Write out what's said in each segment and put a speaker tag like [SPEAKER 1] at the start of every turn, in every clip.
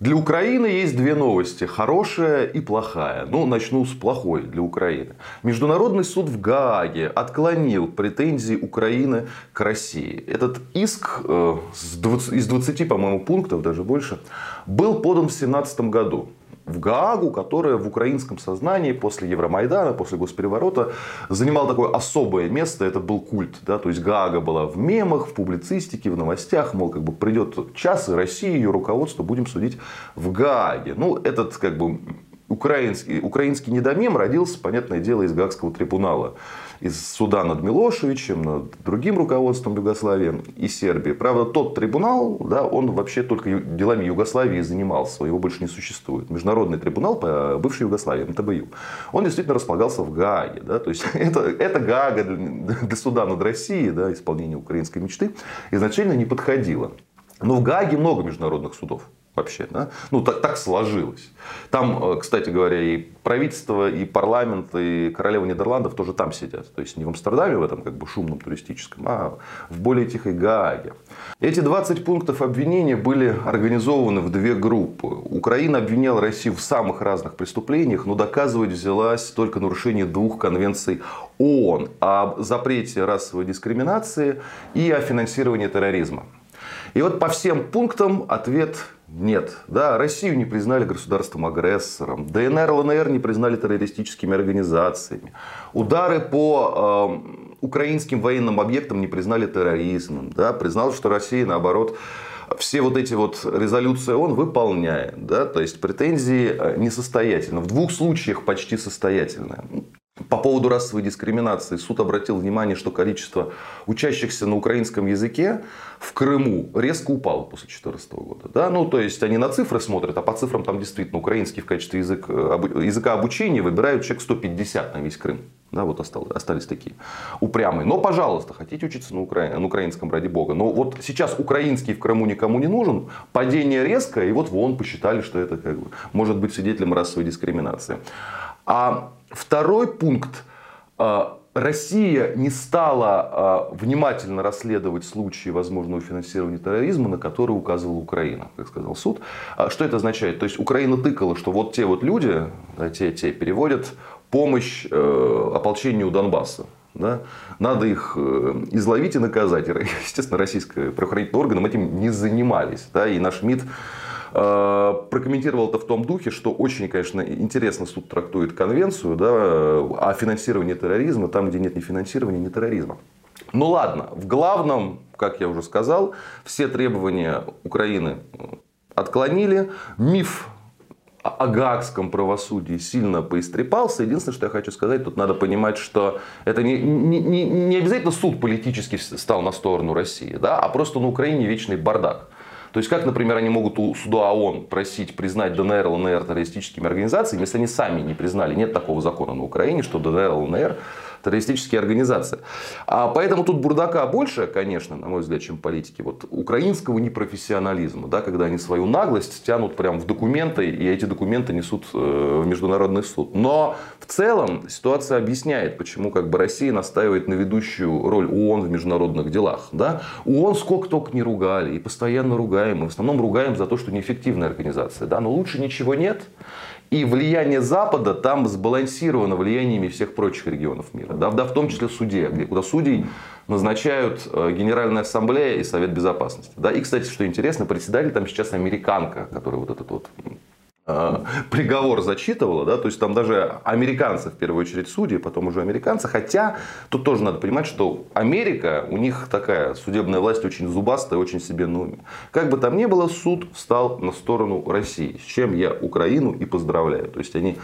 [SPEAKER 1] Для Украины есть две новости. Хорошая и плохая. Ну, начну с плохой для Украины. Международный суд в Гааге отклонил претензии Украины к России. Этот иск э, из 20, по-моему, пунктов, даже больше, был подан в 2017 году в Гаагу, которая в украинском сознании после Евромайдана, после госпереворота занимал такое особое место. Это был культ. Да? То есть Гаага была в мемах, в публицистике, в новостях. Мол, как бы придет час, и Россия, ее руководство будем судить в Гааге. Ну, этот как бы украинский, украинский недомем родился, понятное дело, из Гаагского трибунала из суда над Милошевичем, над другим руководством Югославии и Сербии. Правда, тот трибунал, да, он вообще только делами Югославии занимался, его больше не существует. Международный трибунал по бывшей Югославии, МТБЮ, он действительно располагался в Гааге. Да, то есть это, это Гаага для, для суда над Россией, да, исполнение украинской мечты, изначально не подходило. Но в Гааге много международных судов вообще. Да? Ну, так, так сложилось. Там, э, кстати говоря, и правительство, и парламент, и королева Нидерландов тоже там сидят. То есть не в Амстердаме, в этом как бы шумном туристическом, а в более тихой Гааге. Эти 20 пунктов обвинения были организованы в две группы. Украина обвиняла Россию в самых разных преступлениях, но доказывать взялась только нарушение двух конвенций ООН о запрете расовой дискриминации и о финансировании терроризма. И вот по всем пунктам ответ нет. Да, Россию не признали государством-агрессором. ДНР, ЛНР не признали террористическими организациями. Удары по э, украинским военным объектам не признали терроризмом. Да, признал, что Россия, наоборот, все вот эти вот резолюции он выполняет. Да? То есть претензии э, несостоятельны. В двух случаях почти состоятельные. По поводу расовой дискриминации суд обратил внимание, что количество учащихся на украинском языке в Крыму резко упало после 2014 года. Да? Ну, то есть они на цифры смотрят, а по цифрам там действительно украинский в качестве язык, э, языка обучения выбирают человек 150 на весь Крым. Да, вот осталось, остались такие упрямые. Но, пожалуйста, хотите учиться на, укра... на украинском, ради бога. Но вот сейчас украинский в Крыму никому не нужен. Падение резкое, и вот вон посчитали, что это как бы, может быть свидетелем расовой дискриминации. А второй пункт. А, Россия не стала а, внимательно расследовать случаи возможного финансирования терроризма, на которые указывала Украина, как сказал суд. А что это означает? То есть Украина тыкала, что вот те вот люди, те, те переводят помощь э, ополчению Донбасса. Да? Надо их э, изловить и наказать. Естественно, российские правоохранительные органы этим не занимались. Да? И наш МИД прокомментировал это в том духе, что очень, конечно, интересно суд трактует конвенцию да, о финансировании терроризма, там, где нет ни финансирования, ни терроризма. Ну ладно, в главном, как я уже сказал, все требования Украины отклонили. Миф о гаагском правосудии сильно поистрепался. Единственное, что я хочу сказать, тут надо понимать, что это не, не, не обязательно суд политически стал на сторону России, да, а просто на Украине вечный бардак. То есть, как, например, они могут у суда ООН просить признать ДНР, ЛНР террористическими организациями, если они сами не признали. Нет такого закона на Украине, что ДНР, ЛНР террористические организации. А поэтому тут бурдака больше, конечно, на мой взгляд, чем политики. Вот украинского непрофессионализма, да, когда они свою наглость тянут прям в документы, и эти документы несут э, в международный суд. Но в целом ситуация объясняет, почему как бы Россия настаивает на ведущую роль ООН в международных делах. Да? ООН сколько только не ругали, и постоянно ругаем, и в основном ругаем за то, что неэффективная организация. Да? Но лучше ничего нет. И влияние Запада там сбалансировано влияниями всех прочих регионов мира. Да, да, в том числе судей, где, куда судей назначают э, Генеральная Ассамблея и Совет Безопасности. Да, и, кстати, что интересно, председатель там сейчас американка, которая вот этот вот приговор зачитывала, да, то есть там даже американцы в первую очередь судьи, потом уже американцы, хотя тут тоже надо понимать, что Америка, у них такая судебная власть очень зубастая, очень себе на. Как бы там ни было, суд встал на сторону России, с чем я Украину и поздравляю. То есть они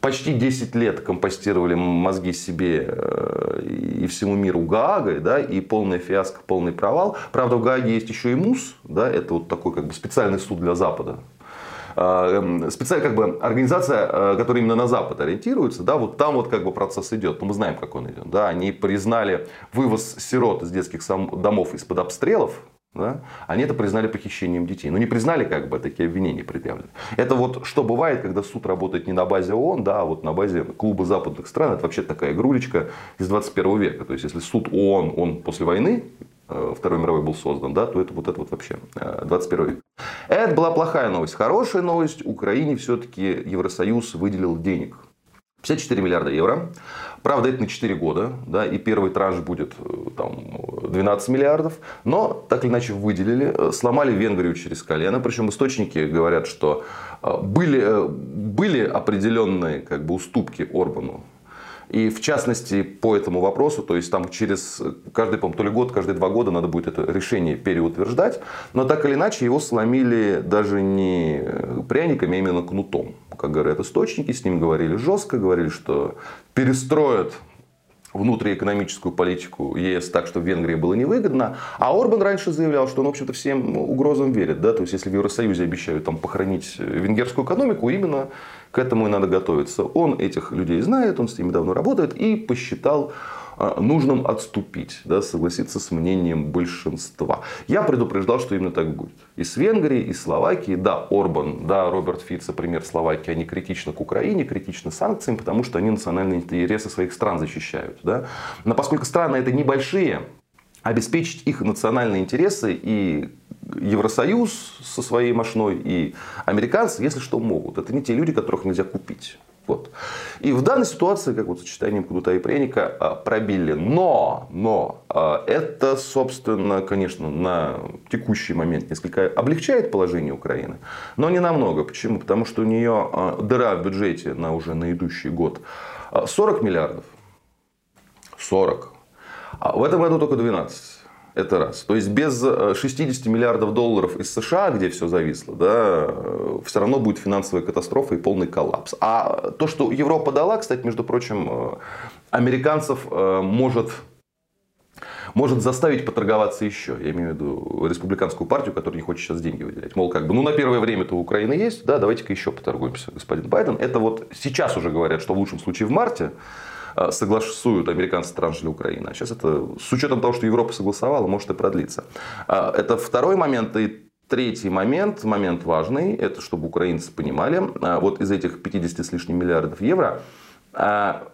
[SPEAKER 1] почти 10 лет компостировали мозги себе э, и всему миру Гаагой, да, и полная фиаско, полный провал. Правда, в Гааге есть еще и МУС, да, это вот такой как бы специальный суд для Запада, а, эм, специальная как бы организация, э, которая именно на Запад ориентируется, да, вот там вот как бы процесс идет, но мы знаем, как он идет, да, они признали вывоз сирот из детских домов из-под обстрелов, да, они это признали похищением детей. Но не признали, как бы, такие обвинения предъявлены. Это вот что бывает, когда суд работает не на базе ООН, да, а вот на базе клуба западных стран. Это вообще такая игрулечка из 21 века. То есть, если суд ООН, он после войны Второй мировой был создан, да, то это вот это вот вообще 21 век. Это была плохая новость. Хорошая новость. Украине все-таки Евросоюз выделил денег. 54 миллиарда евро. Правда, это на 4 года, да, и первый транш будет там, 12 миллиардов. Но, так или иначе, выделили, сломали Венгрию через колено. Причем источники говорят, что были, были определенные как бы, уступки Орбану и в частности по этому вопросу, то есть там через каждый, по то ли год, каждые два года надо будет это решение переутверждать. Но так или иначе его сломили даже не пряниками, а именно кнутом. Как говорят источники, с ним говорили жестко, говорили, что перестроят внутриэкономическую политику ЕС так, что Венгрии было невыгодно. А Орбан раньше заявлял, что он, в общем-то, всем угрозам верит. Да? То есть, если в Евросоюзе обещают там, похоронить венгерскую экономику, именно к этому и надо готовиться. Он этих людей знает, он с ними давно работает и посчитал нужным отступить, да, согласиться с мнением большинства. Я предупреждал, что именно так будет. И с Венгрией, и Словакией, да, Орбан, да, Роберт Фица, пример Словакии, они критичны к Украине, критичны санкциям, потому что они национальные интересы своих стран защищают. Да. Но поскольку страны это небольшие, обеспечить их национальные интересы и Евросоюз со своей мощной и американцы, если что, могут. Это не те люди, которых нельзя купить. Вот. И в данной ситуации, как вот сочетанием кнута и пряника, а, пробили. Но, но а, это, собственно, конечно, на текущий момент несколько облегчает положение Украины, но не намного. Почему? Потому что у нее а, дыра в бюджете на уже на идущий год 40 миллиардов. 40. А в этом году только 12. Это раз. То есть без 60 э, миллиардов долларов из США, где все зависло, да, э, все равно будет финансовая катастрофа и полный коллапс. А то, что Европа дала, кстати, между прочим, э, американцев может может заставить поторговаться еще. Я имею в виду республиканскую партию, которая не хочет сейчас деньги выделять. Мол, как бы, ну на первое время-то у Украины есть, да, давайте-ка еще поторгуемся, господин Байден. Это вот сейчас уже говорят, что в лучшем случае в марте согласуют американцы транш для Украины. А сейчас это, с учетом того, что Европа согласовала, может и продлиться. А, это второй момент. И Третий момент, момент важный, это чтобы украинцы понимали, а, вот из этих 50 с лишним миллиардов евро, а,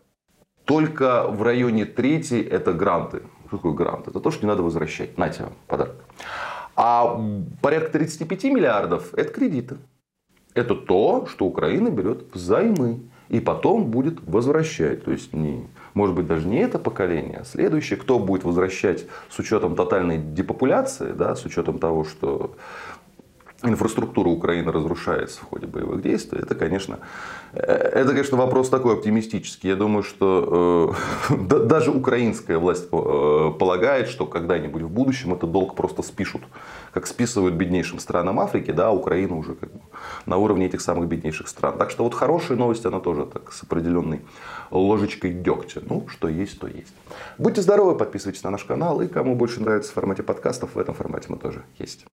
[SPEAKER 1] только в районе трети это гранты. Что такое грант? Это то, что не надо возвращать. На тебе подарок. А порядка 35 миллиардов это кредиты. Это то, что Украина берет взаймы и потом будет возвращать. То есть, не, может быть, даже не это поколение, а следующее, кто будет возвращать с учетом тотальной депопуляции, да, с учетом того, что инфраструктура Украины разрушается в ходе боевых действий, это, конечно, э, это, конечно, вопрос такой оптимистический. Я думаю, что э, даже украинская власть э, полагает, что когда-нибудь в будущем этот долг просто спишут, как списывают беднейшим странам Африки, да, а Украина уже как бы на уровне этих самых беднейших стран. Так что вот хорошая новость, она тоже так с определенной ложечкой дегтя. Ну, что есть, то есть. Будьте здоровы, подписывайтесь на наш канал, и кому больше нравится в формате подкастов, в этом формате мы тоже есть.